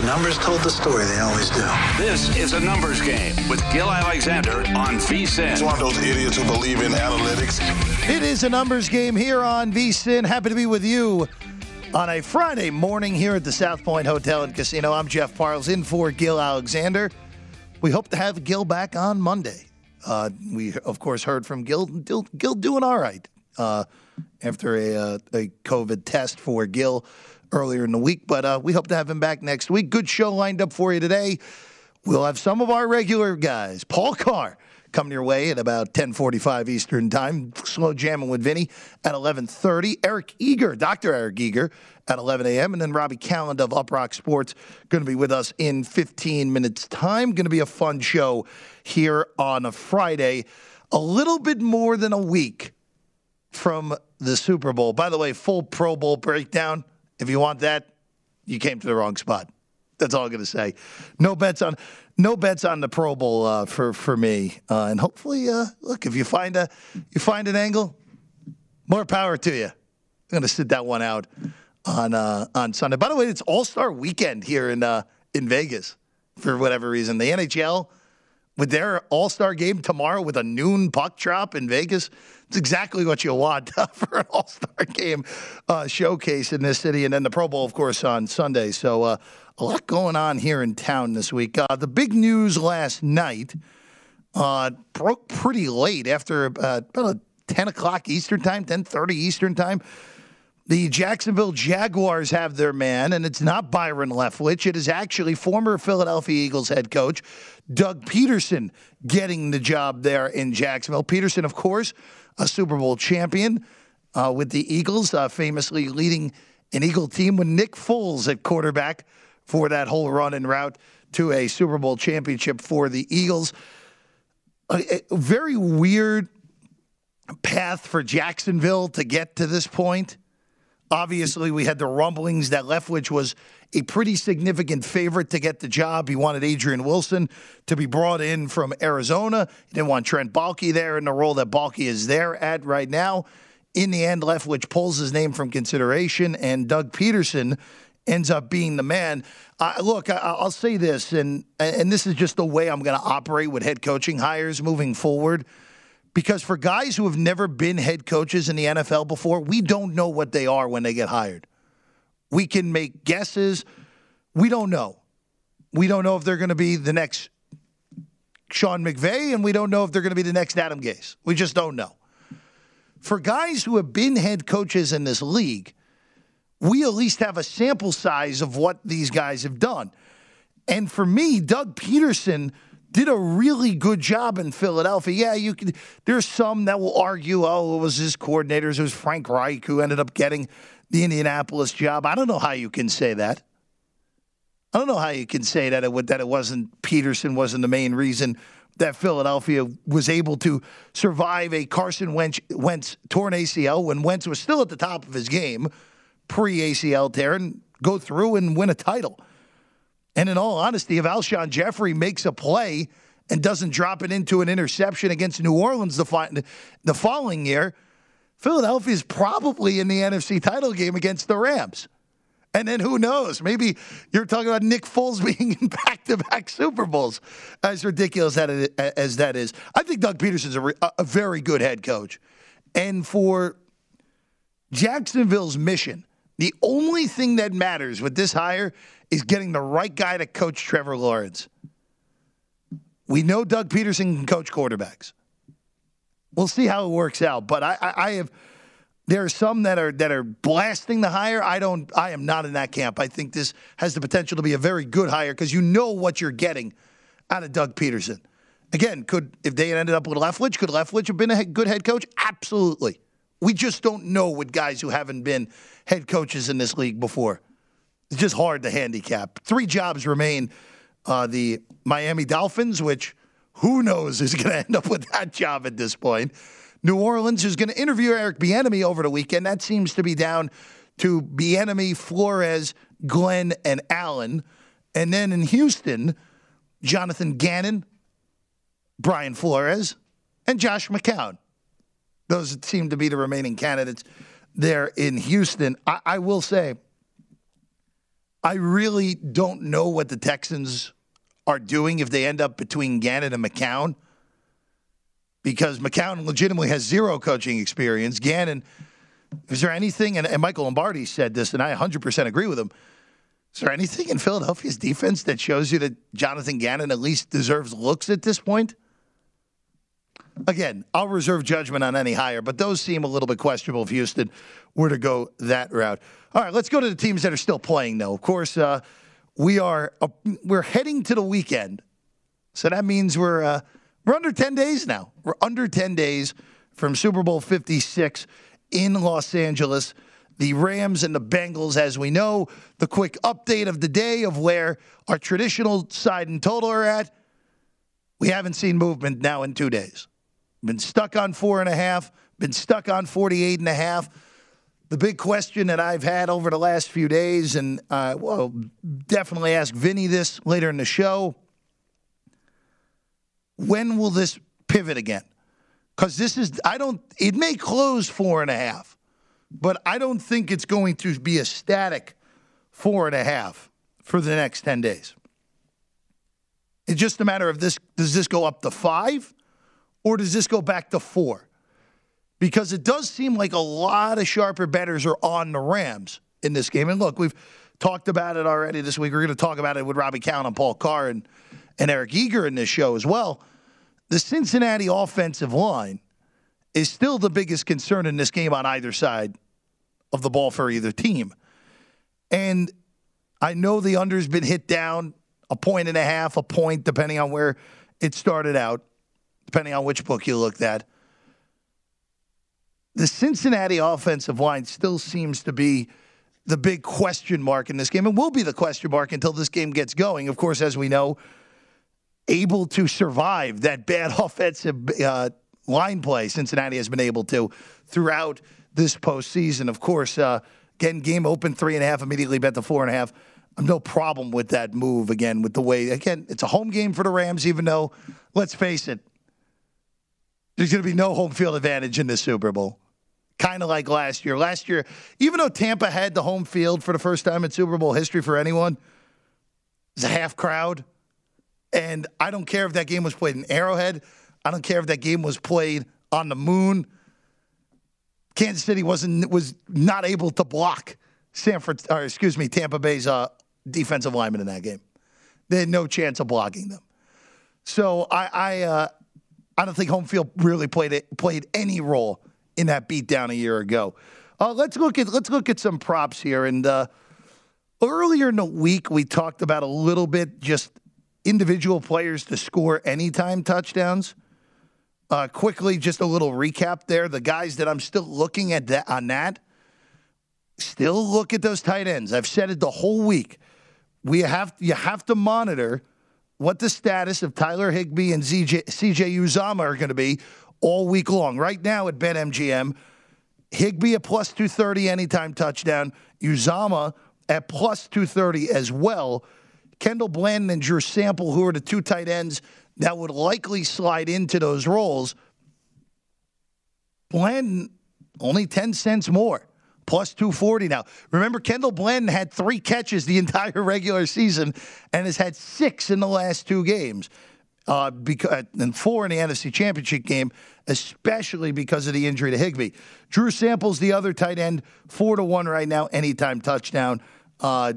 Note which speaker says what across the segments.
Speaker 1: The numbers told the story, they always do.
Speaker 2: This is a numbers game with Gil Alexander on VSIN.
Speaker 3: It's one of those idiots who believe in analytics.
Speaker 4: It is a numbers game here on VSIN. Happy to be with you on a Friday morning here at the South Point Hotel and Casino. I'm Jeff Parles in for Gil Alexander. We hope to have Gil back on Monday. Uh, we, of course, heard from Gil. Gil, Gil doing all right uh, after a, uh, a COVID test for Gil earlier in the week, but uh, we hope to have him back next week. Good show lined up for you today. We'll have some of our regular guys. Paul Carr coming your way at about 10:45 Eastern Time. Slow jamming with Vinny at 11:30. Eric Eager, Dr. Eric Eager at 11 a.m. And then Robbie Kalland of Uproxx Sports going to be with us in 15 minutes time. Going to be a fun show here on a Friday. A little bit more than a week from the Super Bowl. By the way, full Pro Bowl breakdown if you want that, you came to the wrong spot. That's all I'm going to say. No bets on no bets on the Pro Bowl uh, for for me. Uh, and hopefully, uh, look if you find a you find an angle, more power to you. I'm going to sit that one out on uh, on Sunday. By the way, it's All Star Weekend here in uh, in Vegas for whatever reason. The NHL with their All Star game tomorrow with a noon puck drop in Vegas. It's exactly what you want for an All Star game uh, showcase in this city, and then the Pro Bowl, of course, on Sunday. So uh, a lot going on here in town this week. Uh, the big news last night uh, broke pretty late after about a 10 o'clock Eastern time, 10:30 Eastern time. The Jacksonville Jaguars have their man, and it's not Byron Leftwich. It is actually former Philadelphia Eagles head coach Doug Pederson getting the job there in Jacksonville. Pederson, of course, a Super Bowl champion uh, with the Eagles, uh, famously leading an Eagle team with Nick Foles at quarterback for that whole run and route to a Super Bowl championship for the Eagles. A, a very weird path for Jacksonville to get to this point. Obviously, we had the rumblings that Leftwich was a pretty significant favorite to get the job. He wanted Adrian Wilson to be brought in from Arizona. He didn't want Trent Baalke there in the role that Baalke is there at right now. In the end, Leftwich pulls his name from consideration, and Doug Pederson ends up being the man. Uh, look, I, will say this, and and this is just the way I'm going to operate with head coaching hires moving forward. Because for guys who have never been head coaches in the NFL before, we don't know what they are when they get hired. We can make guesses. We don't know. We don't know if they're going to be the next Sean McVay, and we don't know if they're going to be the next Adam Gase. We just don't know. For guys who have been head coaches in this league, we at least have a sample size of what these guys have done. And for me, Doug Pederson did a really good job in Philadelphia. Yeah, you could. There's some that will argue, oh, it was his coordinators. It was Frank Reich who ended up getting the Indianapolis job. I don't know how you can say that. I don't know how you can say that it that it wasn't Pederson wasn't the main reason that Philadelphia was able to survive a Carson Wentz, Wentz torn ACL when Wentz was still at the top of his game, pre ACL tear, and go through and win a title. And in all honesty, if Alshon Jeffery makes a play and doesn't drop it into an interception against New Orleans the, fi- the following year, Philadelphia is probably in the NFC title game against the Rams. And then who knows? Maybe you're talking about Nick Foles being in back to back Super Bowls, as ridiculous as that is. I think Doug Pederson's a, a very good head coach. And for Jacksonville's mission, The only thing that matters with this hire is getting the right guy to coach Trevor Lawrence. We know Doug Pederson can coach quarterbacks. We'll see how it works out. But I, I, I have there are some that are that are blasting the hire. I don't. I am not in that camp. I think this has the potential to be a very good hire because you know what you're getting out of Doug Pederson. Again, could if they had ended up with Leftwich, could Leftwich have been a good head coach? Absolutely. We just don't know with guys who haven't been head coaches in this league before. It's just hard to handicap. Three jobs remain. Uh, the Miami Dolphins, which who knows is going to end up with that job at this point. New Orleans is going to interview Eric Bieniemy over the weekend. That seems to be down to Bieniemy, Flores, Glenn, and Allen. And then in Houston, Jonathan Gannon, Brian Flores, and Josh McCown. Those seem to be the remaining candidates there in Houston. I, I will say, I really don't know what the Texans are doing if they end up between Gannon and McCown because McCown legitimately has zero coaching experience. Gannon, is there anything, and, and Michael Lombardi said this, and I 100% agree with him. Is there anything in Philadelphia's defense that shows you that Jonathan Gannon at least deserves looks at this point? Again, I'll reserve judgment on any hire, but those seem a little bit questionable if Houston were to go that route. All right, let's go to the teams that are still playing, though. Of course, uh, we are uh, we're heading to the weekend, so that means we're uh, we're under ten days now. We're under ten days from Super Bowl Fifty Six in Los Angeles. The Rams and the Bengals, as we know, the quick update of the day of where our traditional side and total are at. We haven't seen movement now in two days. Been stuck on four and a half, been stuck on 48 and a half the big question that I've had over the last few days, and uh, will definitely ask Vinny this later in the show. When will this pivot again? Because this is, I don't, it may close four and a half, but I don't think it's going to be a static four and a half for the next 10 days. It's just a matter of this does this go up to five or does this go back to four? because it does seem like a lot of sharper betters are on the Rams in this game. And look, we've talked about it already this week. We're going to talk about it with Robbie Cowan and Paul Carr and, and Eric Eager in this show as well. The Cincinnati offensive line is still the biggest concern in this game on either side of the ball for either team. And I know the under's been hit down a point and a half, a point, depending on where it started out, depending on which book you looked at the Cincinnati offensive line still seems to be the big question mark in this game and will be the question mark until this game gets going. Of course, as we know, able to survive that bad offensive uh, line play Cincinnati has been able to throughout this postseason. Of course, uh, again, game open three and a half, immediately bet the four and a half. No problem with that move again, with the way, again, it's a home game for the Rams, even though, let's face it, there's going to be no home field advantage in this Super Bowl. Kind of like last year. Last year, even though Tampa had the home field for the first time in Super Bowl history for anyone, it's a half crowd. And I don't care if that game was played in Arrowhead. I don't care if that game was played on the moon. Kansas City wasn't was not able to block Sanford or excuse me Tampa Bay's uh, defensive lineman in that game. They had no chance of blocking them. So I I, uh, I don't think home field really played it, played any role in that beatdown a year ago. Uh, let's look at let's look at some props here. And uh, earlier in the week, we talked about a little bit just individual players to score anytime touchdowns. Uh, quickly, just a little recap there. The guys that I'm still looking at that, on that, still look at those tight ends. I've said it the whole week. We have you have to monitor what the status of Tyler Higbee and CJ, CJ Uzomah are going to be all week long. Right now at BetMGM, Higbee at plus 230 anytime touchdown, Uzomah at plus 230 as well. Kendall Blanton and Drew Sample, who are the two tight ends that would likely slide into those roles. Blanton, only 10 cents more plus 240 now. Remember, Kendall Blanton had three catches the entire regular season and has had six in the last two games. uh, because and four in the NFC Championship game, especially because of the injury to Higbee. Drew Samples, the other tight end, four to one right now, anytime touchdown. Uh,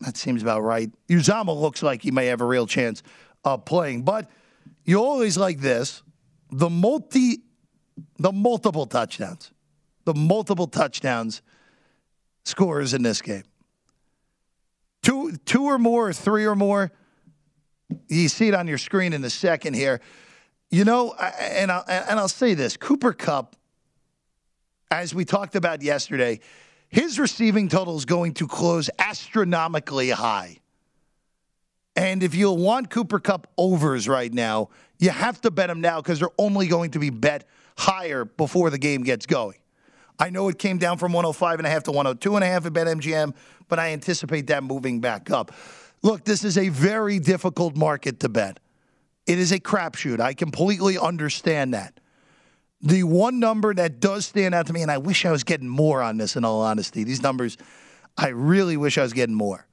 Speaker 4: that seems about right. Uzomah looks like he may have a real chance of playing, but you always like this: the multi, the multiple touchdowns, the multiple touchdowns scores in this game. Two, two or more, three or more. You see it on your screen in a second here. You know, and I'll, and I'll say this: Cooper Kupp, as we talked about yesterday, his receiving total is going to close astronomically high. And if you want Cooper Kupp overs right now, you have to bet them now because they're only going to be bet higher before the game gets going. I know it came down from 105 and a half to 102 and a half at BetMGM, but I anticipate that moving back up. Look, this is a very difficult market to bet. It is a crapshoot. I completely understand that. The one number that does stand out to me, and I wish I was getting more on this in all honesty, these numbers, I really wish I was getting more.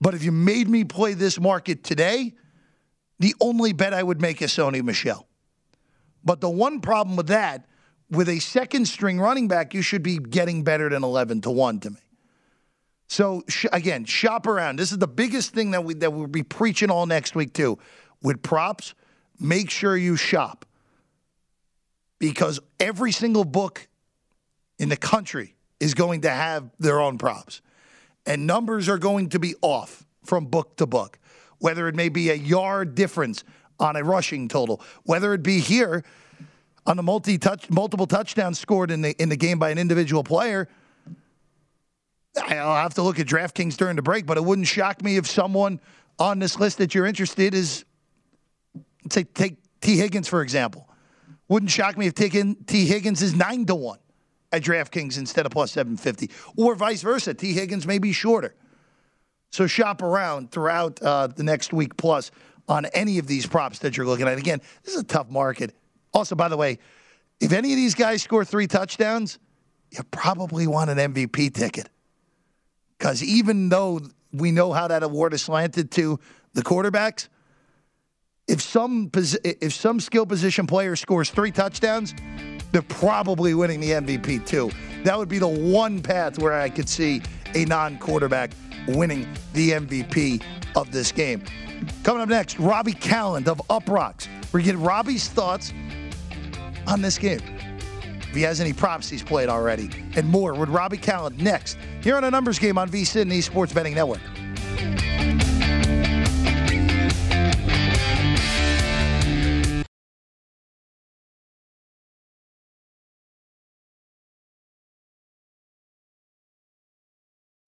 Speaker 4: But if you made me play this market today, the only bet I would make is Sony Michel. But the one problem with that, with a second string running back, you should be getting better than 11 to 1 to me. So sh- again, shop around. This is the biggest thing that we that we'll be preaching all next week too. With props, make sure you shop. Because every single book in the country is going to have their own props. And numbers are going to be off from book to book. Whether it may be a yard difference on a rushing total, whether it be here on the multi touch multiple touchdowns scored in the in the game by an individual player. I'll have to look at DraftKings during the break, but it wouldn't shock me if someone on this list that you're interested is, say, take Tee Higgins for example. Wouldn't shock me if taking Tee Higgins is nine to one at DraftKings instead of plus seven fifty, or vice versa. Tee Higgins may be shorter. So shop around throughout uh, the next week plus on any of these props that you're looking at. Again, this is a tough market. Also, by the way, if any of these guys score three touchdowns, you probably want an MVP ticket. Because even though we know how that award is slanted to the quarterbacks, if some if some skill position player scores three touchdowns, they're probably winning the MVP too. That would be the one path where I could see a non-quarterback winning the MVP of this game. Coming up next, Robbie Kalland of Uproxx. We get Robbie's thoughts on this game. If he has any props he's played already, and more with Robbie Kalland next. Here on a numbers game on VSIN and Sports Betting Network.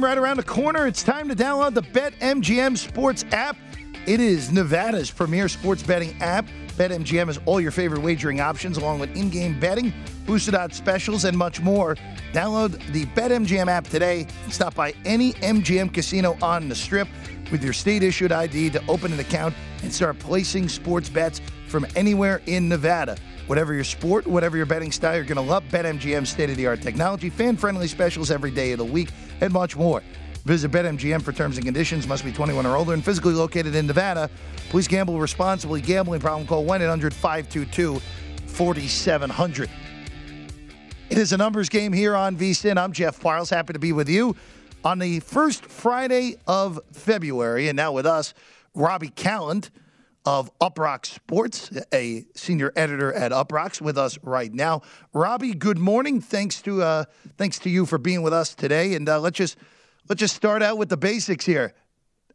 Speaker 4: Game right around the corner, it's time to download the BetMGM Sports app. It is Nevada's premier sports betting app. BetMGM has all your favorite wagering options, along with in game betting, boosted odds specials, and much more. Download the BetMGM app today stop by any MGM casino on the strip with your state issued ID to open an account and start placing sports bets from anywhere in Nevada. Whatever your sport, whatever your betting style, you're going to love BetMGM's state of the art technology, fan friendly specials every day of the week, and much more. Visit BetMGM for terms and conditions. Must be 21 or older and physically located in Nevada. Please gamble responsibly. Gambling problem? Call 1 800 522 4700. It is a numbers game here on VSIN. I'm Jeff Parles. Happy to be with you on the first Friday of February. And now with us, Robbie Kalland of Uproxx Sports, a senior editor at Uproxx, with us right now. Robbie, good morning. Thanks to uh, thanks to you for being with us today. And uh, let's just let's just start out with the basics here.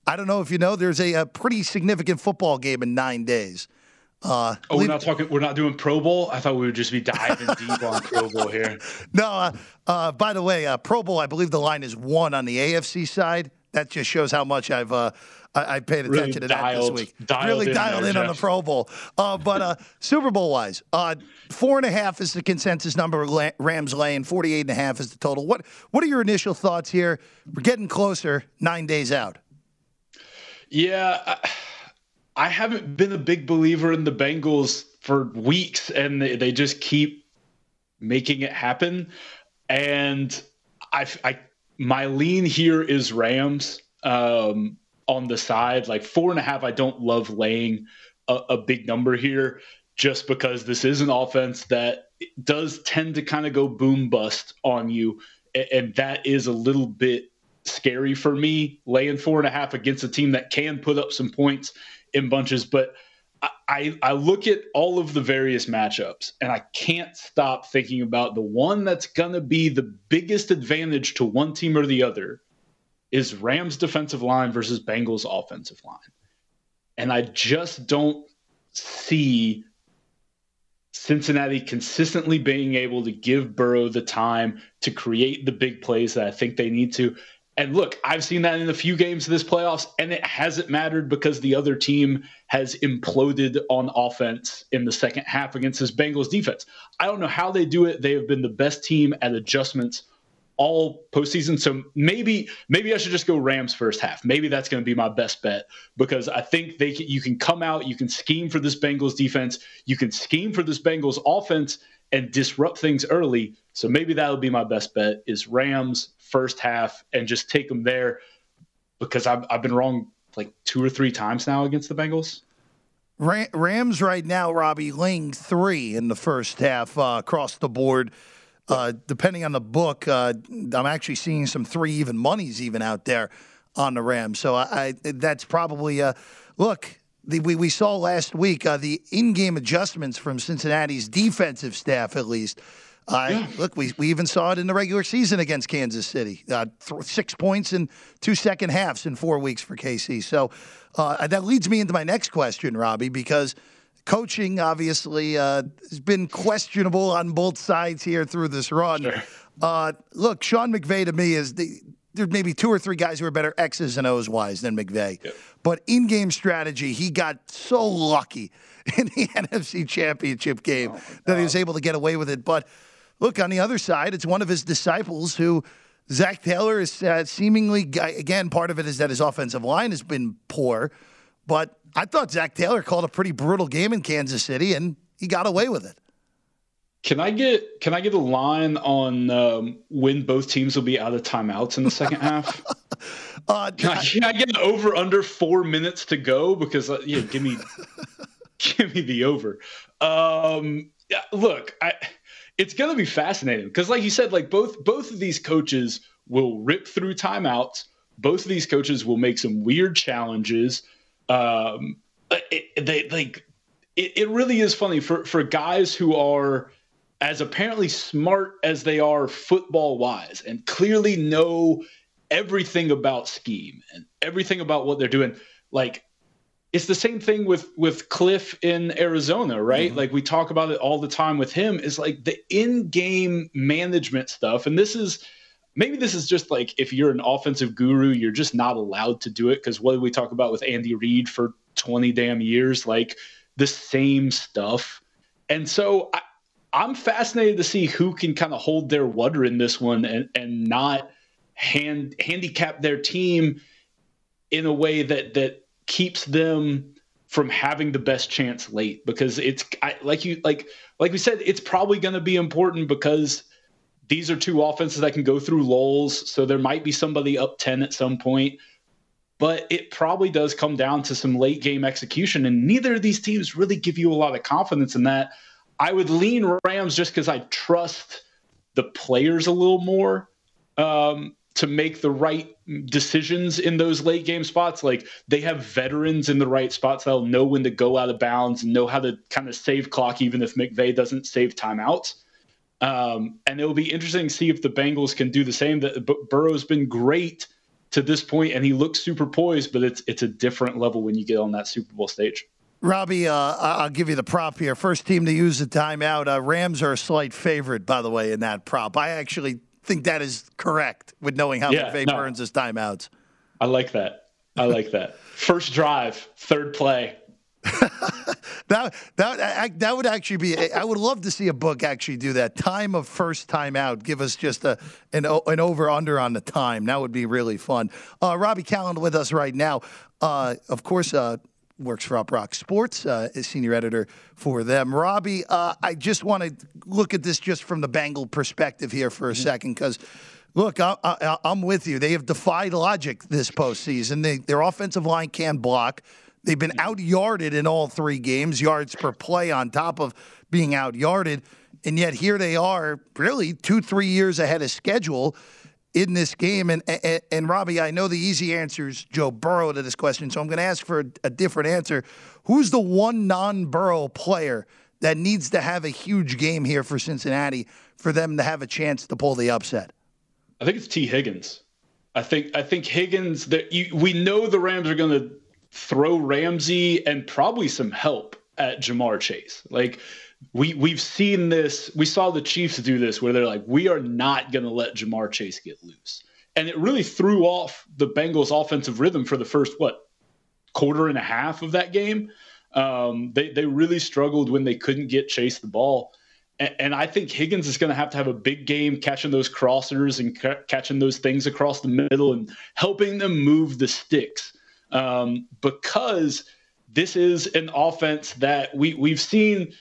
Speaker 4: I don't know if you know, there's a, a pretty significant football game in nine days.
Speaker 5: Uh, oh, we're not talking. We're not doing Pro Bowl. I thought we would just be diving deep on Pro Bowl here.
Speaker 4: No. Uh, uh, by the way, uh, Pro Bowl. I believe the line is one on the AFC side. That just shows how much I've uh, I, I, paid attention really to that dialed, this week. Really in dialed there, in on the Pro Bowl. Uh, but Super Bowl wise, four and a half is the consensus number. Rams laying forty eight and a half is the total. What What are your initial thoughts here? We're getting closer, nine days out.
Speaker 5: Yeah. I- I haven't been a big believer in the Bengals for weeks, and they, they just keep making it happen. And I, I my lean here is Rams um, on the side. Like four and a half, I don't love laying a, a big number here, just because this is an offense that does tend to kind of go boom bust on you, and, and that is a little bit scary for me. Laying four and a half against a team that can put up some points in bunches, but I, I look at all of the various matchups and I can't stop thinking about the one that's going to be the biggest advantage to one team or the other is Rams defensive line versus Bengals offensive line. And I just don't see Cincinnati consistently being able to give Burrow the time to create the big plays that I think they need to. And look, I've seen that in a few games of this playoffs, and it hasn't mattered because the other team has imploded on offense in the second half against this Bengals defense. I don't know how they do it. They have been the best team at adjustments all postseason. So maybe maybe I should just go Rams first half. Maybe that's going to be my best bet because I think they can, you can come out, you can scheme for this Bengals defense, you can scheme for this Bengals offense and disrupt things early. So maybe that would be my best bet is Rams first half and just take them there because I've, I've been wrong like two or three times now against the Bengals.
Speaker 4: Rams right now, Robbie, Ling three in the first half uh, across the board. Uh, depending on the book, uh, I'm actually seeing some three even monies even out there on the Rams. So I, I that's probably uh, look. The, we, we saw last week uh, the in-game adjustments from Cincinnati's defensive staff, at least, uh, yeah. Look, we, we even saw it in the regular season against Kansas City. Uh, th- six points in two second halves in four weeks for KC. So uh, that leads me into my next question, Robbie, because coaching obviously uh, has been questionable on both sides here through this run. Sure. Uh, look, Sean McVay to me is the. There's maybe two or three guys who are better X's and O's wise than McVay. Yep. But in game strategy, he got so lucky in the NFC Championship game oh that he was able to get away with it. But look, on the other side, it's one of his disciples who Zac Taylor is uh, seemingly, again, part of it is that his offensive line has been poor. But I thought Zac Taylor called a pretty brutal game in Kansas City, and he got away with it.
Speaker 5: Can I get can I get a line on um, when both teams will be out of timeouts in the second half? Uh, can, I, can I get over under four minutes to go? Because uh, yeah, give me give me the over. Um, yeah, look, I it's going to be fascinating because, like you said, like both both of these coaches will rip through timeouts. Both of these coaches will make some weird challenges. Um, it, they like it, it really is funny for for guys who are as apparently smart as they are football wise and clearly know everything about scheme and everything about what they're doing. Like it's the same thing with with Kliff in Arizona, right? Mm-hmm. Like we talk about it all the time with him is like the in-game management stuff and this is maybe this is just like if you're an offensive guru, you're just not allowed to do it because what did we talk about with Andy Reid for 20 damn years like the same stuff. And so I, I'm fascinated to see who can kind of hold their water in this one and and not hand handicap their team in a way that that keeps them from having the best chance late because it's I, like you like like we said it's probably going to be important because these are two offenses that can go through lulls, so there might be somebody up 10 at some point. But it probably does come down to some late game execution, and neither of these teams really give you a lot of confidence in that. I would lean Rams just because I trust the players a little more um, to make the right decisions in those late game spots. Like they have veterans in the right spots that'll know when to go out of bounds and know how to kind of save clock, even if McVay doesn't save timeouts. Um, and it will be interesting to see if the Bengals can do the same. That Burrow's been great to this point, and he looks super poised, but it's it's a different level when you get on that Super Bowl stage.
Speaker 4: Robbie, uh, I'll give you the prop here. First team to use the timeout. Uh, Rams are a slight favorite, by the way, in that prop. I actually think that is correct with knowing how yeah, McVay no, burns his timeouts.
Speaker 5: I like that. I like that. First drive, third play.
Speaker 4: that that that would actually be. I would love to see a book actually do that. Time of first time out. Give us just a an, an over under on the time. That would be really fun. Uh, Robbie Kalland with us right now. Uh, of course, uh, works for Uproxx Sports, uh, is senior editor for them. Robbie, uh, I just want to look at this just from the Bengal perspective here for a mm-hmm. second because. Look, I, am with you. They have defied logic this postseason. They, their offensive line can block. They've been out yarded in all three games, yards per play on top of being out yarded. And yet here they are, really two, three years ahead of schedule in this game. And, and, and Robbie, I know the easy answer is Joe Burrow to this question, so I'm going to ask for a, a different answer. Who's the one non Burrow player that needs to have a huge game here for Cincinnati for them to have a chance to pull the upset?
Speaker 5: I think it's Tee Higgins. I think I think Higgins that you, we know the Rams are going to throw Ramsey and probably some help at Ja'Marr Chase. Like we we've seen this. We saw the Chiefs do this where they're like, we are not going to let Ja'Marr Chase get loose, and it really threw off the Bengals' offensive rhythm for the first what quarter and a half of that game. Um, they they really struggled when they couldn't get Chase the ball. And, I think Higgins is going to have to have a big game catching those crossers and ca- catching those things across the middle and helping them move the sticks um, because this is an offense that we we've seen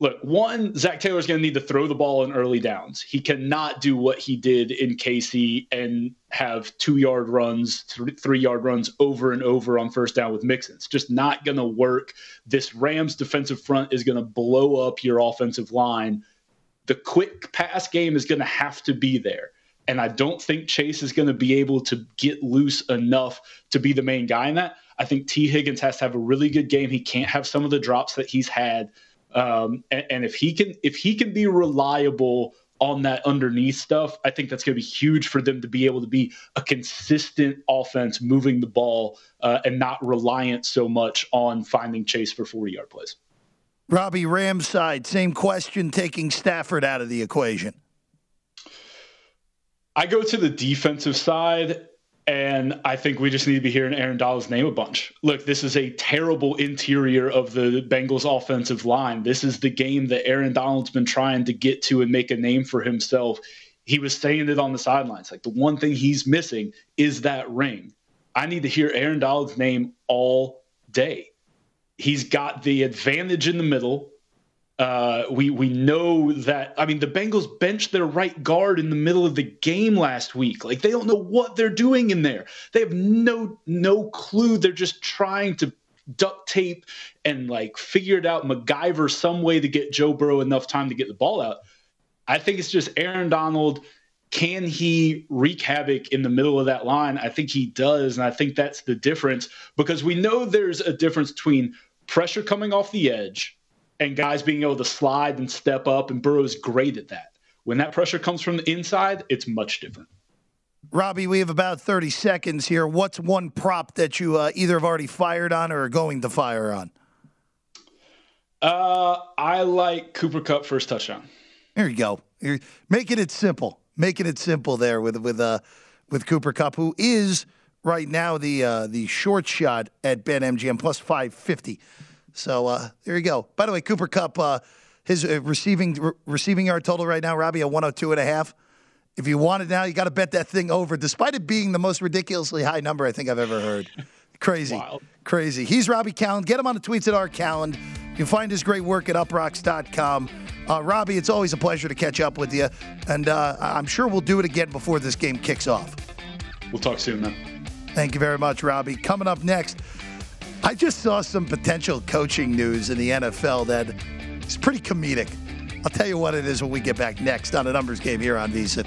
Speaker 5: look, one, Zac Taylor's going to need to throw the ball in early downs. He cannot do what he did in KC and have two yard runs, three yard runs over and over on first down with Mixon. It's just not going to work. This Rams defensive front is going to blow up your offensive line. The quick pass game is going to have to be there. And I don't think Chase is going to be able to get loose enough to be the main guy in that. I think Tee Higgins has to have a really good game. He can't have some of the drops that he's had um, and, and if he can if he can be reliable on that underneath stuff, I think that's going to be huge for them to be able to be a consistent offense moving the ball uh, and not reliant so much on finding Chase for 40 yard plays.
Speaker 4: Robbie Ramside, same question, taking Stafford out of the equation.
Speaker 5: I go to the defensive side, and I think we just need to be hearing Aaron Donald's name a bunch. Look, this is a terrible interior of the Bengals offensive line. This is the game that Aaron Donald's been trying to get to and make a name for himself. He was saying it on the sidelines. Like the one thing he's missing is that ring. I need to hear Aaron Donald's name all day. He's got the advantage in the middle. Uh, we we know that. I mean, the Bengals benched their right guard in the middle of the game last week. Like they don't know what they're doing in there. They have no no clue. They're just trying to duct tape and like figure it out, MacGyver some way to get Joe Burrow enough time to get the ball out. I think it's just Aaron Donald. Can he wreak havoc in the middle of that line? I think he does, and I think that's the difference because we know there's a difference between pressure coming off the edge and guys being able to slide and step up, and Burrow's great at that. When that pressure comes from the inside, it's much different.
Speaker 4: Robbie, we have about 30 seconds here. What's one prop that you uh, either have already fired on or are going to fire on?
Speaker 5: Uh, I like Cooper Kupp first touchdown.
Speaker 4: There you go. You're making it simple. Making it simple there with with uh with Cooper Kupp, who is right now the uh, the short shot at BetMGM plus 550. So uh, there you go. By the way, Cooper Kupp, uh, his uh, receiving re- receiving yard total right now, Robbie, at 102 and a half. If you want it now, you got to bet that thing over, despite it being the most ridiculously high number I think I've ever heard. Crazy. Wild. Crazy. He's Robbie Kalland. Get him on the tweets at our Kalland. You can find his great work at uproxx.com. Uh, Robbie, it's always a pleasure to catch up with you, and uh, I'm sure we'll do it again before this game kicks off.
Speaker 5: We'll talk soon, man.
Speaker 4: Thank you very much, Robbie. Coming up next, I just saw some potential coaching news in the NFL that is pretty comedic. I'll tell you what it is when we get back next on a numbers game here on VSIN.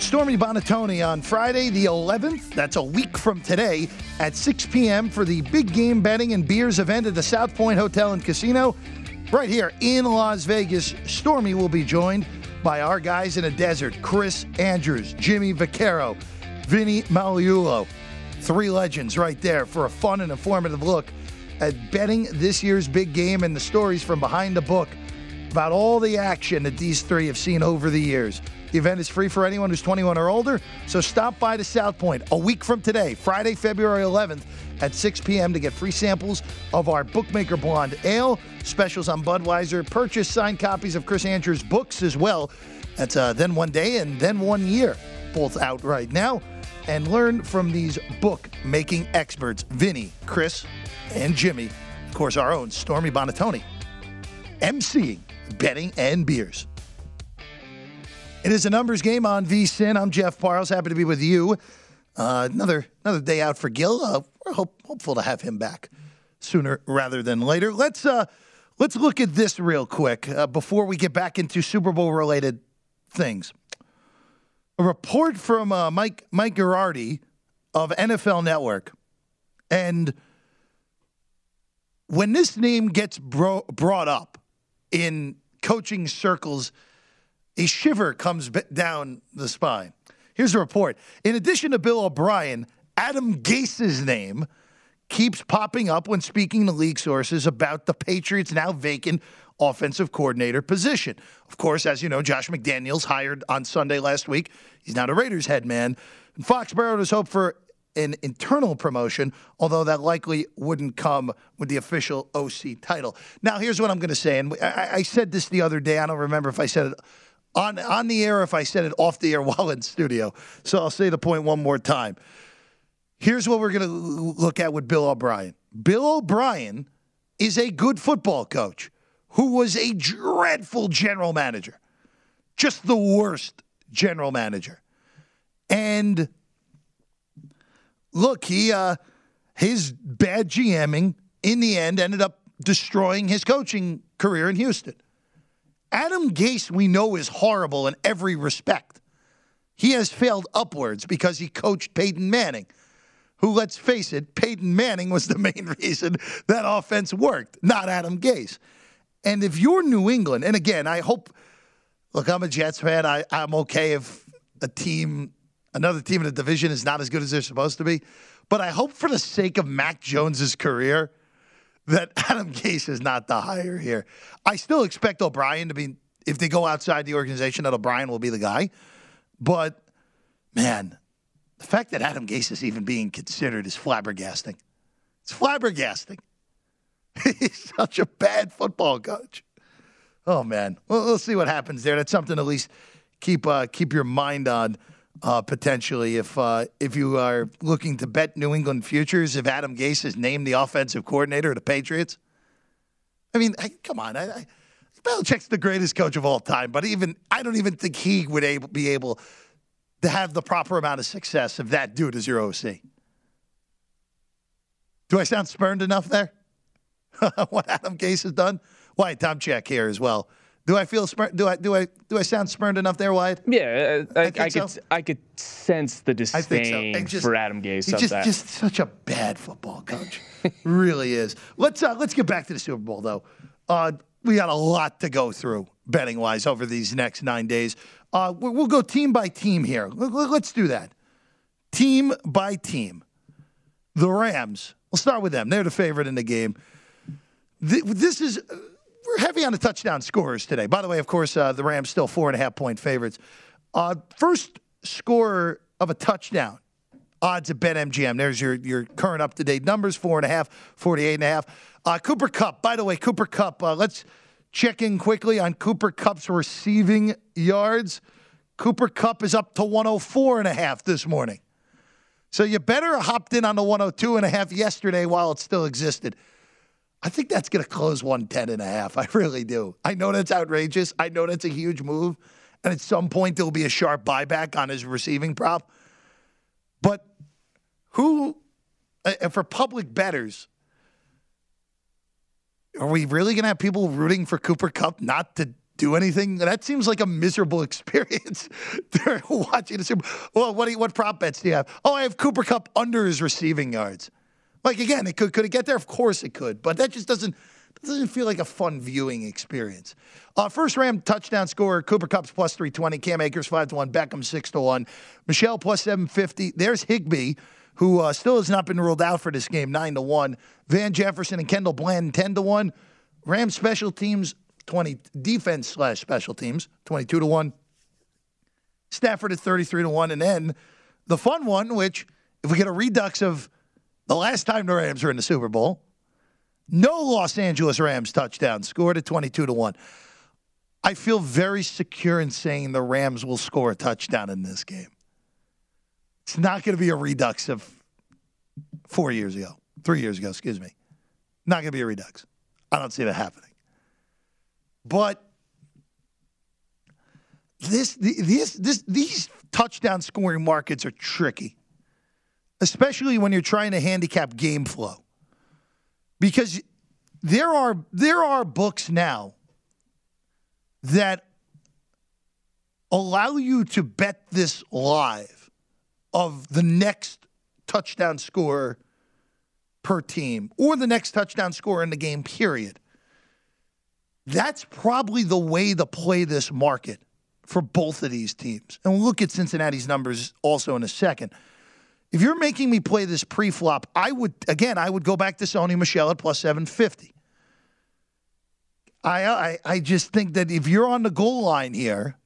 Speaker 4: Stormy Buonantony on Friday, the 11th. That's a week from today at 6 p.m. for the big game betting and beers event at the South Point Hotel and Casino right here in Las Vegas. Stormy will be joined by our guys in the desert Chris Andrews, Jimmy Vaccaro, Vinny Magliulo. Three legends right there for a fun and informative look at betting this year's big game and the stories from behind the book about all the action that these three have seen over the years. The event is free for anyone who's 21 or older, so stop by to South Point a week from today, Friday, February 11th at 6 p.m. to get free samples of our Bookmaker Blonde Ale, specials on Budweiser, purchase signed copies of Chris Andrews' books as well. That's uh, Then One Day and Then One Year, both out right now. And learn from these book-making experts, Vinny, Chris, and Jimmy. Of course, our own Stormy Buonantony, emceeing betting and beers. It is a numbers game on VSIN. I'm Jeff Parles. Happy to be with you. Uh, another another day out for Gil. Uh, we're hope, hopeful to have him back sooner rather than later. Let's uh, let's look at this real quick uh, before we get back into Super Bowl related things. A report from uh, Mike Mike Giardi of NFL Network, and when this name gets bro- brought up in coaching circles a shiver comes down the spine. Here's a report. In addition to Bill O'Brien, Adam Gase's name keeps popping up when speaking to league sources about the Patriots' now vacant offensive coordinator position. Of course, as you know, Josh McDaniels hired on Sunday last week. He's now the Raiders head man. And Foxborough has hoped for an internal promotion, although that likely wouldn't come with the official OC title. Now, here's what I'm going to say, and I, I said this the other day. I don't remember if I said it on on the air if I said it off the air while in studio. So I'll say the point one more time. Here's what we're going to look at with Bill O'Brien. Bill O'Brien is a good football coach who was a dreadful general manager. Just the worst general manager. And look, he uh his bad GMing in the end ended up destroying his coaching career in Houston. Adam Gase, we know, is horrible in every respect. He has failed upwards because he coached Peyton Manning, who, let's face it, Peyton Manning was the main reason that offense worked, not Adam Gase. And if you're New England, and again, I hope, look, I'm a Jets fan. I, I'm okay if a team, another team in the division is not as good as they're supposed to be. But I hope for the sake of Mac Jones's career that Adam Gase is not the hire here. I still expect O'Brien to be, if they go outside the organization, that O'Brien will be the guy. But man, the fact that Adam Gase is even being considered is flabbergasting. It's flabbergasting. He's such a bad football coach. Oh man, well, we'll see what happens there. That's something to at least keep uh, keep your mind on uh, potentially if uh, if you are looking to bet New England futures. If Adam Gase is named the offensive coordinator of the Patriots, I mean, I, come on, I, I, Belichick's the greatest coach of all time, but even I don't even think he would able, be able to have the proper amount of success if that dude is your OC. Do I sound spurned enough there? what Adam Gase has done? Why Tom Check here as well. Do I feel spurned? Do I do I do I sound spurned enough there, Wyatt?
Speaker 6: Yeah, I, I, I could so. I could sense the disdain so. just, for Adam Gase.
Speaker 4: He's just, just such a bad football coach. really is. Let's uh, let's get back to the Super Bowl though. Uh, we got a lot to go through betting wise over these next nine days. Uh, we'll go team by team here. Let's do that. Team by team. The Rams. We'll start with them. They're the favorite in the game. This is we're heavy on the touchdown scorers today. By the way, of course, uh, the Rams still four and a half point favorites. Uh, first scorer of a touchdown odds at BetMGM. There's your, your current up to date numbers 4.5, 48.5. Uh, Cooper Kupp, by the way, Cooper Kupp, uh, let's check in quickly on Cooper Kupp's receiving yards. Cooper Kupp is up to 104 and a half this morning. So you better hopped in on the 102 and a half yesterday while it still existed. I think that's going to close 110 and a half. I really do. I know that's outrageous. I know that's a huge move. And at some point, there'll be a sharp buyback on his receiving prop. But who, uh, for public betters, are we really going to have people rooting for Cooper Kupp not to do anything? That seems like a miserable experience. They're watching the Super. Well, what you, what prop bets do you have? Oh, I have Cooper Kupp under his receiving yards. Like again, it could could it get there? Of course it could, but that just doesn't doesn't feel like a fun viewing experience. Uh, first Ram touchdown scorer, Cooper Kupp's plus 320, Cam Akers 5 to 1, Beckham 6 to 1, Michel plus 750. There's Higbee, who uh, still has not been ruled out for this game, 9 to 1. Van Jefferson and Kendall Blanton 10 to 1. Ram special teams 20 defense slash special teams 22 to 1. Stafford at 33 to 1 and then the fun one which if we get a redux of the last time the Rams were in the Super Bowl, no Los Angeles Rams touchdown scored at 22 to 1. I feel very secure in saying the Rams will score a touchdown in this game. It's not going to be a redux of 4 years ago, 3 years ago, excuse me. Not going to be a redux. I don't see that happening. But this, this, this, these touchdown scoring markets are tricky, especially when you're trying to handicap game flow, because there are there are books now that allow you to bet this live of the next touchdown scorer per team or the next touchdown scorer in the game, period. That's probably the way to play this market for both of these teams. And we'll look at Cincinnati's numbers also in a second. If you're making me play this pre-flop, I would again, I would go back to Sony Michel at plus 750. I, uh, I I just think that if you're on the goal line here,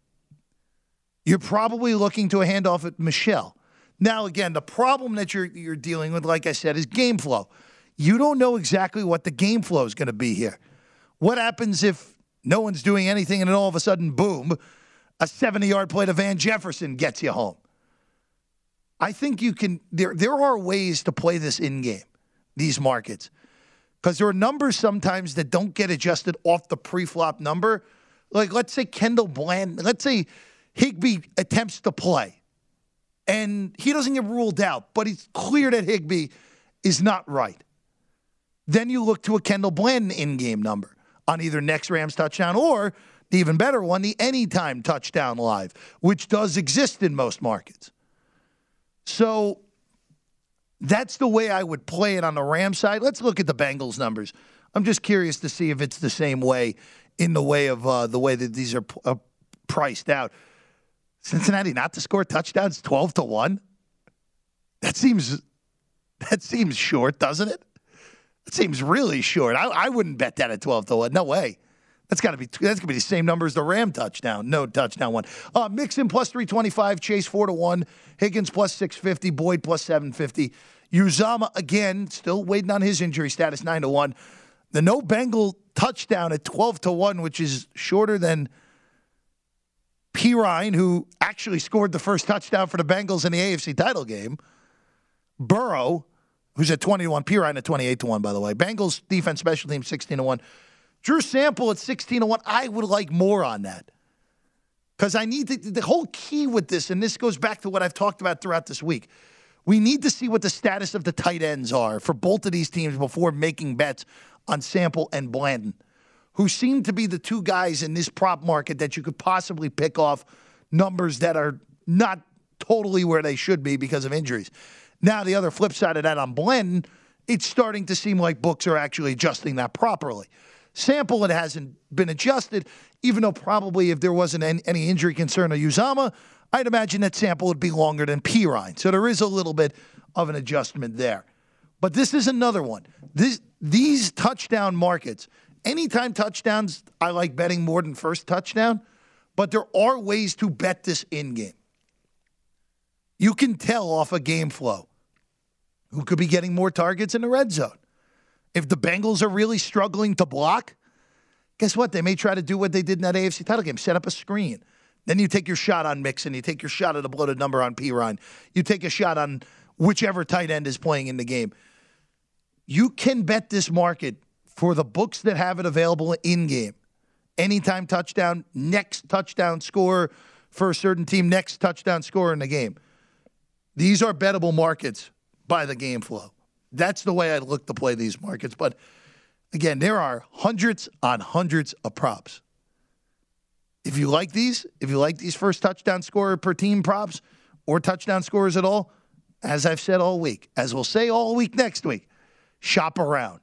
Speaker 4: you're probably looking to a handoff at Michel. Now, again, the problem that you're you're dealing with, like I said, is game flow. You don't know exactly what the game flow is going to be here. What happens if no one's doing anything and then all of a sudden, boom, a 70 yard play to Van Jefferson gets you home? I think you can, there, there are ways to play this in game, these markets, because there are numbers sometimes that don't get adjusted off the pre flop number. Like, let's say Kendall Blanton, let's say Higbee attempts to play and he doesn't get ruled out, but it's clear that Higbee is not right. Then you look to a Kendall Blanton in game number on either next Rams touchdown or the even better one, the anytime touchdown live, which does exist in most markets. So that's the way I would play it on the Ram side. Let's look at the Bengals numbers. I'm just curious to see if it's the same way in the way of uh, the way that these are uh, priced out. Cincinnati not to score touchdowns, twelve to one. That seems that seems short, doesn't it? It seems really short. I, I wouldn't bet that at 12 to 1. No way. That's got to be that's gonna be the same number as the Ram touchdown. No touchdown one. Uh, Mixon plus 325, Chase 4 to 1, Higgins plus 650, Boyd plus 750. Uzomah again, still waiting on his injury status, 9 to 1. The no Bengal touchdown at 12 to 1, which is shorter than Perine, who actually scored the first touchdown for the Bengals in the AFC title game. Burrow, who's at 20 to 1. Perine at 28 to 1, by the way. Bengals defense special team 16 to 1. Drew Sample at 16 to 1. I would like more on that. Because I need to, the whole key with this, and this goes back to what I've talked about throughout this week. We need to see what the status of the tight ends are for both of these teams before making bets on Sample and Blanton, who seem to be the two guys in this prop market that you could possibly pick off numbers that are not totally where they should be because of injuries. Now, the other flip side of that on Blend, it's starting to seem like books are actually adjusting that properly. Sample, it hasn't been adjusted, even though probably if there wasn't any injury concern of Uzomah, I'd imagine that sample would be longer than Perine. So there is a little bit of an adjustment there. But this is another one. This, these touchdown markets, anytime touchdowns, I like betting more than first touchdown, but there are ways to bet this in game. You can tell off a game flow who could be getting more targets in the red zone. If the Bengals are really struggling to block, guess what? They may try to do what they did in that AFC title game set up a screen. Then you take your shot on Mixon. You take your shot at a bloated number on Perine. You take a shot on whichever tight end is playing in the game. You can bet this market for the books that have it available in game. Anytime touchdown, next touchdown score for a certain team, next touchdown score in the game. These are bettable markets by the game flow. That's the way I look to play these markets. But again, there are hundreds on hundreds of props. If you like these, if you like these first touchdown scorer per team props or touchdown scorers at all, as I've said all week, as we'll say all week next week, shop around.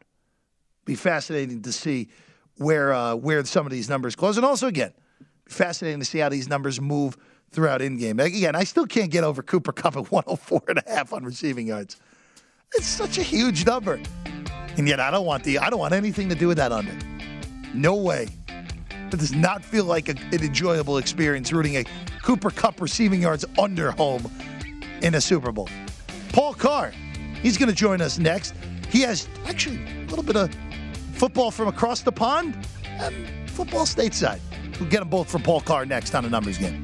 Speaker 4: Be fascinating to see where uh, where some of these numbers close, and also again, fascinating to see how these numbers move throughout in game. Again, I still can't get over Cooper Kupp at 104 and a half on receiving yards. It's such a huge number. And yet I don't want the I don't want anything to do with that under. No way. It does not feel like a, an enjoyable experience rooting a Cooper Kupp receiving yards under home in a Super Bowl. Paul Carr, he's going to join us next. He has actually a little bit of football from across the pond and football stateside. We'll get them both from Paul Carr next on a numbers game.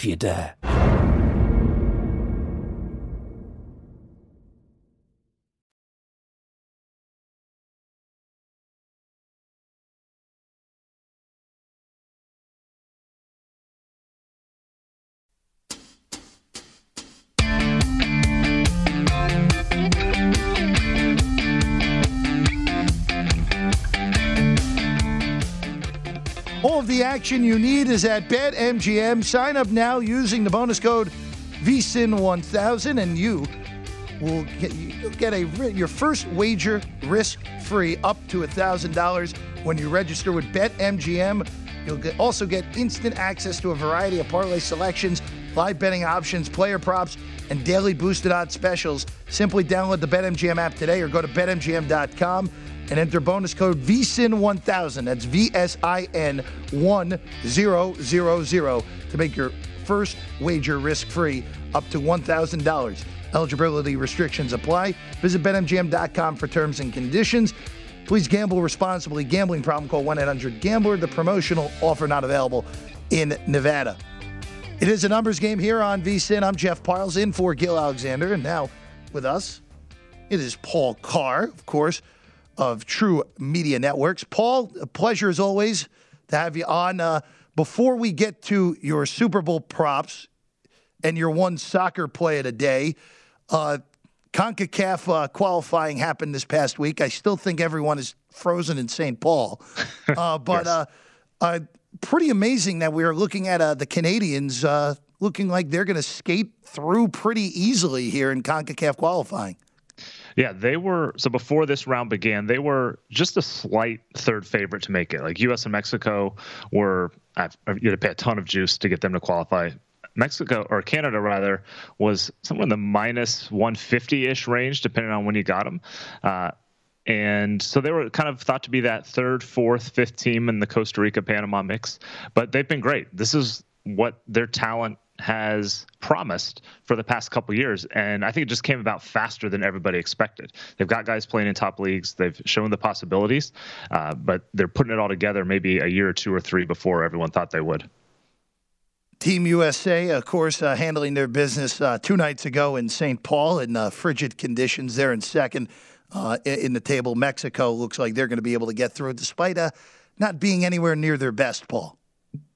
Speaker 7: If you dare.
Speaker 4: Action you need is at BetMGM. Sign up now using the bonus code VSIN1000 and you will get, you'll get a your first wager risk-free up to $1,000 when you register with BetMGM. You'll get, also get instant access to a variety of parlay selections, live betting options, player props, and daily boosted odds specials. Simply download the BetMGM app today or go to betmgm.com and enter bonus code VSIN1000. That's V S I N 1000 to make your first wager risk free up to $1,000. Eligibility restrictions apply. Visit BetMGM.com for terms and conditions. Please gamble responsibly. Gambling problem, call 1 800 Gambler. The promotional offer not available in Nevada. It is a numbers game here on VSIN. I'm Jeff Parles in for Gill Alexander. And now with us, it is Paul Carr, of course of True Media Networks. Paul, a pleasure as always to have you on. Uh, before we get to your Super Bowl props and your one soccer play of the day, uh, CONCACAF uh, qualifying happened this past week. I still think everyone is frozen in St. Paul. Uh, but yes. Uh, uh, pretty amazing that we are looking at uh, the Canadians looking like they're going to skate through pretty easily here in CONCACAF qualifying.
Speaker 6: Yeah, they were so before this round began, they were just a slight third favorite to make it. Like U.S. and Mexico were, you had to pay a ton of juice to get them to qualify. Mexico or Canada rather was somewhere in the minus 150 ish range, depending on when you got them. Uh, and so they were kind of thought to be that third, fourth, fifth team in the Costa Rica Panama mix. But they've been great. This is what their talent has promised for the past couple years, and I think it just came about faster than everybody expected. They've got guys playing in top leagues. They've shown the possibilities, uh, but they're putting it all together maybe a year or two or three before everyone thought they would.
Speaker 4: Team USA, of course, uh, handling their business uh, two nights ago in St. Paul in uh, frigid conditions. They're in second uh, in the table. Mexico looks like they're going to be able to get through it despite uh, not being anywhere near their best, Paul.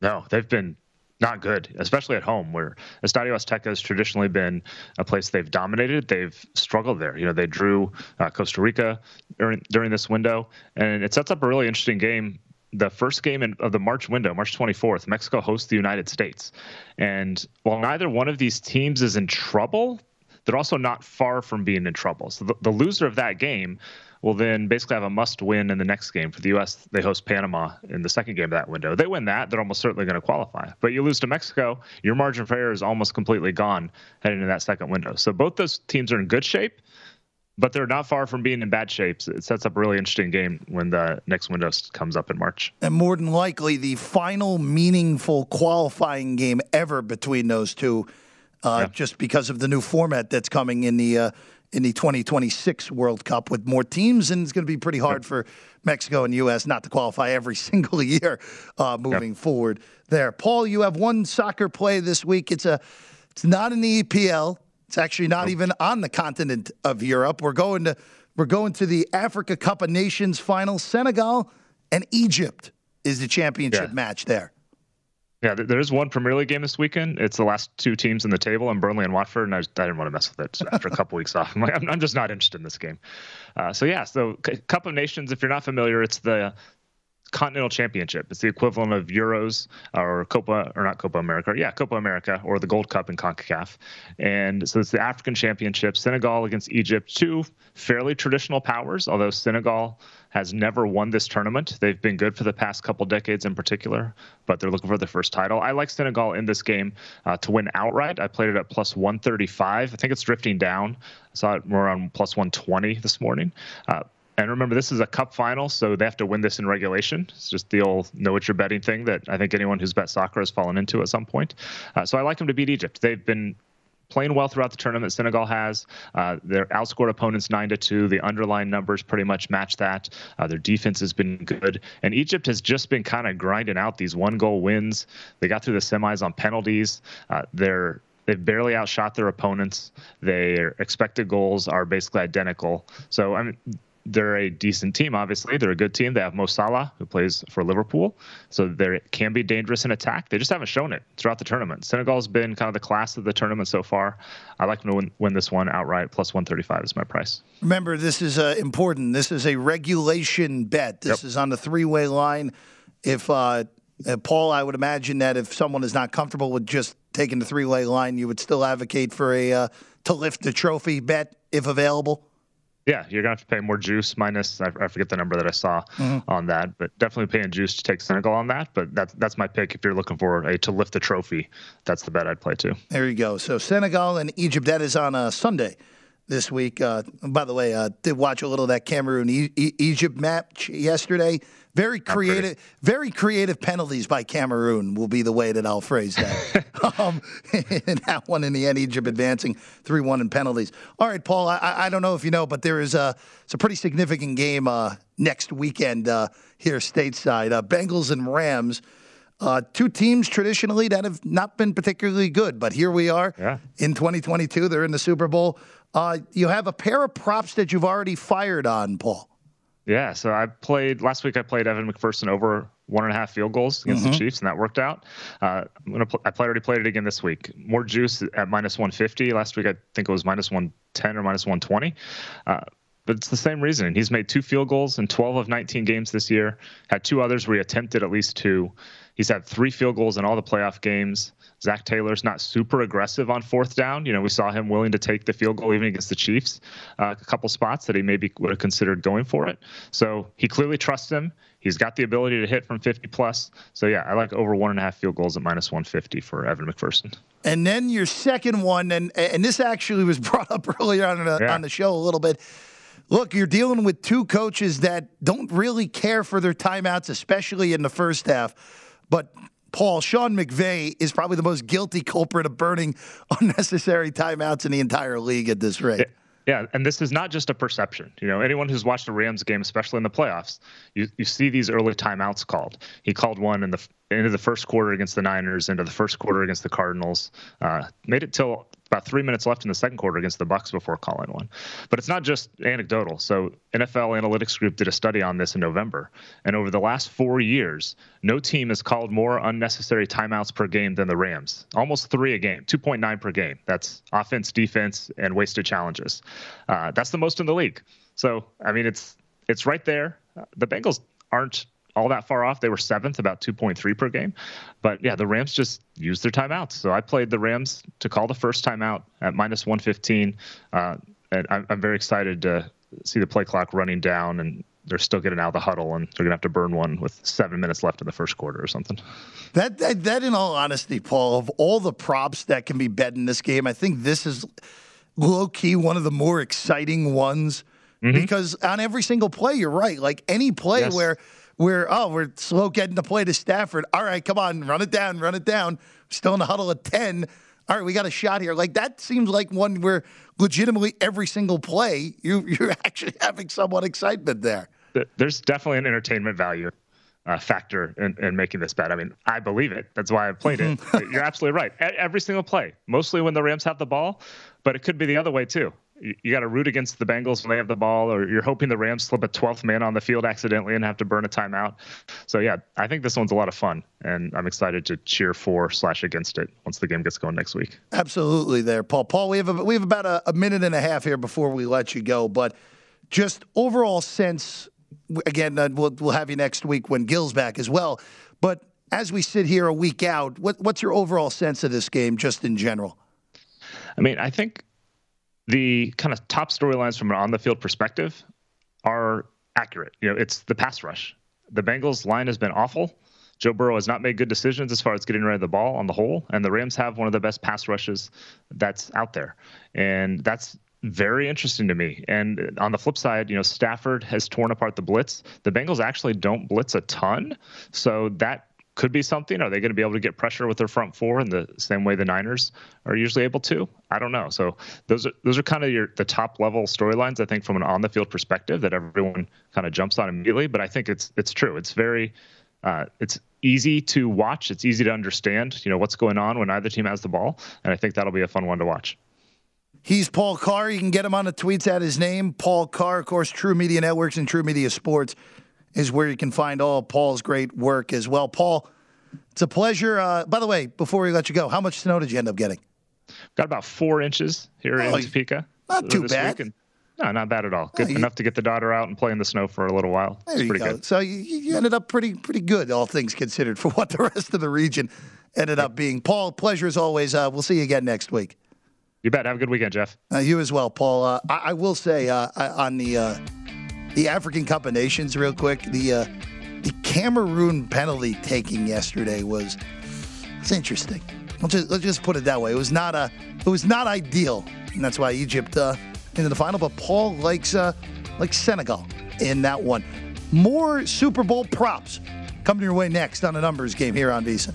Speaker 6: No, they've been not good, especially at home, where Estadio Azteca has traditionally been a place they've dominated. They've struggled there. You know, they drew uh, Costa Rica during, during this window, and it sets up a really interesting game the first game in, of the March window, March 24th, Mexico hosts the United States. And while neither one of these teams is in trouble, they're also not far from being in trouble. So the, the loser of that game will then basically have a must win in the next game. For the U.S., they host Panama in the second game of that window. They win that, they're almost certainly going to qualify. But you lose to Mexico, your margin for error is almost completely gone heading into that second window. So both those teams are in good shape but they're not far from being in bad shape. It sets up a really interesting game when the next window comes up in March.
Speaker 4: And more than likely, the final meaningful qualifying game ever between those two, uh, yeah. just because of the new format that's coming in the uh, in the 2026 World Cup with more teams, and it's going to be pretty hard for Mexico and U.S. not to qualify every single year uh, moving forward. There, Paul, you have one soccer play this week. It's a it's not in the EPL. It's actually not even on the continent of Europe. We're going to we're going to the Africa Cup of Nations final. Senegal and Egypt is the championship yeah. match there.
Speaker 6: Yeah, there is one Premier League game this weekend. It's the last two teams in the table, and Burnley and Watford. And I, I didn't want to mess with it after a couple weeks off. I'm like, I'm, I'm, just not interested in this game. Uh, so yeah, so Cup of Nations. If you're not familiar, it's the Continental Championship. It's the equivalent of Euros or Copa, or not Copa America. Yeah, Copa America or the Gold Cup in CONCACAF. And so it's the African Championship. Senegal against Egypt, two fairly traditional powers, although Senegal has never won this tournament. They've been good for the past couple decades in particular, but they're looking for their first title. I like Senegal in this game uh, to win outright. I played it at plus 135. I think it's drifting down. I saw it more on plus 120 this morning. Uh, and remember, this is a cup final, so they have to win this in regulation. It's just the old know what you're betting thing that I think anyone who's bet soccer has fallen into at some point. Uh, so I like them to beat Egypt. They've been playing well throughout the tournament. Senegal has. Uh, their outscored opponents nine to two. The underlying numbers pretty much match that. Uh, their defense has been good, and Egypt has just been kind of grinding out these one goal wins. They got through the semis on penalties. Uh, they're They've barely outshot their opponents. Their expected goals are basically identical. So I mean, they're a decent team. Obviously, they're a good team. They have Mo Salah, who plays for Liverpool, so they can be dangerous in attack. They just haven't shown it throughout the tournament. Senegal's been kind of the class of the tournament so far. I like them to win, win this one outright. Plus one thirty five is my price.
Speaker 4: Remember, this is uh, important. This is a regulation bet. This yep. is on the three way line. If uh, uh, Paul, I would imagine that if someone is not comfortable with just taking the three way line, you would still advocate for a uh, to lift the trophy bet if available.
Speaker 6: Yeah, you're gonna have to pay more juice minus I, I forget the number that I saw mm-hmm. on that, but definitely paying juice to take Senegal on that. But that's that's my pick if you're looking for a to lift the trophy. That's the bet I'd play too.
Speaker 4: There you go. So Senegal and Egypt. That is on a Sunday this week. Uh, by the way, uh, did watch a little of that Cameroon e- Egypt match yesterday. Very creative, very creative penalties by Cameroon will be the way that I'll phrase that. um, and that one in the end, Egypt advancing three one in penalties. All right, Paul. I, I don't know if you know, but there is a it's a pretty significant game uh, next weekend uh, here stateside. Uh, Bengals and Rams. Uh, two teams traditionally that have not been particularly good, but here we are yeah. in 2022. They're in the Super Bowl. Uh, you have a pair of props that you've already fired on, Paul.
Speaker 6: Yeah, so I played last week. I played Evan McPherson over one and a half field goals against mm-hmm. the Chiefs, and that worked out. Uh, I'm gonna pl- I played, already played it again this week. More juice at minus 150. Last week I think it was minus 110 or minus 120. Uh, but it's the same reason. He's made two field goals in 12 of 19 games this year. Had two others where he attempted at least two. He's had three field goals in all the playoff games. Zac Taylor's not super aggressive on fourth down. You know, we saw him willing to take the field goal even against the Chiefs, uh, a couple spots that he maybe would have considered going for it. So he clearly trusts him. He's got the ability to hit from 50 plus. So yeah, I like over one and a half field goals at minus 150 for Evan McPherson.
Speaker 4: And then your second one, and and this actually was brought up earlier on the, yeah. on the show a little bit. Look, you're dealing with two coaches that don't really care for their timeouts, especially in the first half. But Paul, Sean McVay is probably the most guilty culprit of burning unnecessary timeouts in the entire league at this rate.
Speaker 6: Yeah, and this is not just a perception. You know, anyone who's watched a Rams game, especially in the playoffs, you, you see these early timeouts called. He called one in the into the first quarter against the Niners, into the first quarter against the Cardinals. Uh, made it till about three minutes left in the second quarter against the Bucks before calling one. But it's not just anecdotal. So NFL Analytics Group did a study on this in November, and over the last four years, no team has called more unnecessary timeouts per game than the Rams. Almost three a game, 2.9 per game. That's offense, defense, and wasted challenges. Uh, that's the most in the league. So I mean, it's it's right there. The Bengals aren't all that far off. They were seventh, about 2.3 per game. But yeah, the Rams just used their timeouts. So I played the Rams to call the first timeout at minus 115. Uh, and I'm, I'm very excited to see the play clock running down and they're still getting out of the huddle and they're gonna have to burn one with seven minutes left in the first quarter or something.
Speaker 4: That, that that in all honesty, Paul, of all the props that can be bet in this game, I think this is low key one of the more exciting ones mm-hmm. because on every single play, you're right. Like any play yes. where we're oh we're slow getting the play to Stafford. All right, come on, run it down, run it down. Still in the huddle at ten. All right, we got a shot here. Like that seems like one where legitimately every single play you you're actually having somewhat excitement there.
Speaker 6: There's definitely an entertainment value. Uh, factor in, in, making this bet. I mean, I believe it. That's why I played it. You're absolutely right. Every single play, mostly when the Rams have the ball, but it could be the other way too you, got to root against the Bengals when they have the ball, or you're hoping the Rams slip a 12th man on the field accidentally and have to burn a timeout. So yeah, I think this one's a lot of fun, and I'm excited to cheer for slash against it once the game gets going next week.
Speaker 4: Absolutely, there, Paul. Paul, we have a, we have about a, a minute and a half here before we let you go, but just overall sense. Again, we'll we'll have you next week when Gill's back as well. But as we sit here a week out, what, what's your overall sense of this game, just in general?
Speaker 6: I mean, I think the kind of top storylines from an on the field perspective are accurate. You know, it's the pass rush. The Bengals line has been awful. Joe Burrow has not made good decisions as far as getting rid of the ball on the whole, and the Rams have one of the best pass rushes that's out there, and that's very interesting to me. And on the flip side, you know, Stafford has torn apart the blitz. The Bengals actually don't blitz a ton, so that could be something. Are they going to be able to get pressure with their front four in the same way the Niners are usually able to? I don't know. So those are those are kind of your the top level storylines I think from an on the field perspective that everyone kind of jumps on immediately. But I think it's it's true. It's very uh, it's easy to watch. It's easy to understand. You know what's going on when either team has the ball, and I think that'll be a fun one to watch.
Speaker 4: He's Paul Carr. You can get him on the tweets at his name, Paul Carr. Of course, TruMedia Networks and TruMedia Sports is where you can find all Paul's great work as well. Paul, it's a pleasure. Uh, by the way, before we let you go, how much snow did you end up getting?
Speaker 6: Got about four inches here oh, in Topeka.
Speaker 4: Not too bad. And,
Speaker 6: no, not bad at all. Good you, enough to get the daughter out and play in the snow for a little while.
Speaker 4: There you go. Good. So you, you, ended up pretty pretty good, all things considered, for what the rest of the region ended up being. Paul, pleasure as always. Uh, we'll see you again next week.
Speaker 6: You bet. Have a good weekend, Jeff.
Speaker 4: Uh, you as well, Paul. Uh, I, I, will say uh, on the uh, the African Cup of Nations, real quick, the uh, the Cameroon penalty taking yesterday was it's interesting. Let's just, let's just put it that way. It was not a it was not ideal, and that's why Egypt uh, into the final. But Paul likes uh, Senegal in that one. More Super Bowl props coming your way next on a numbers game here on VSIN.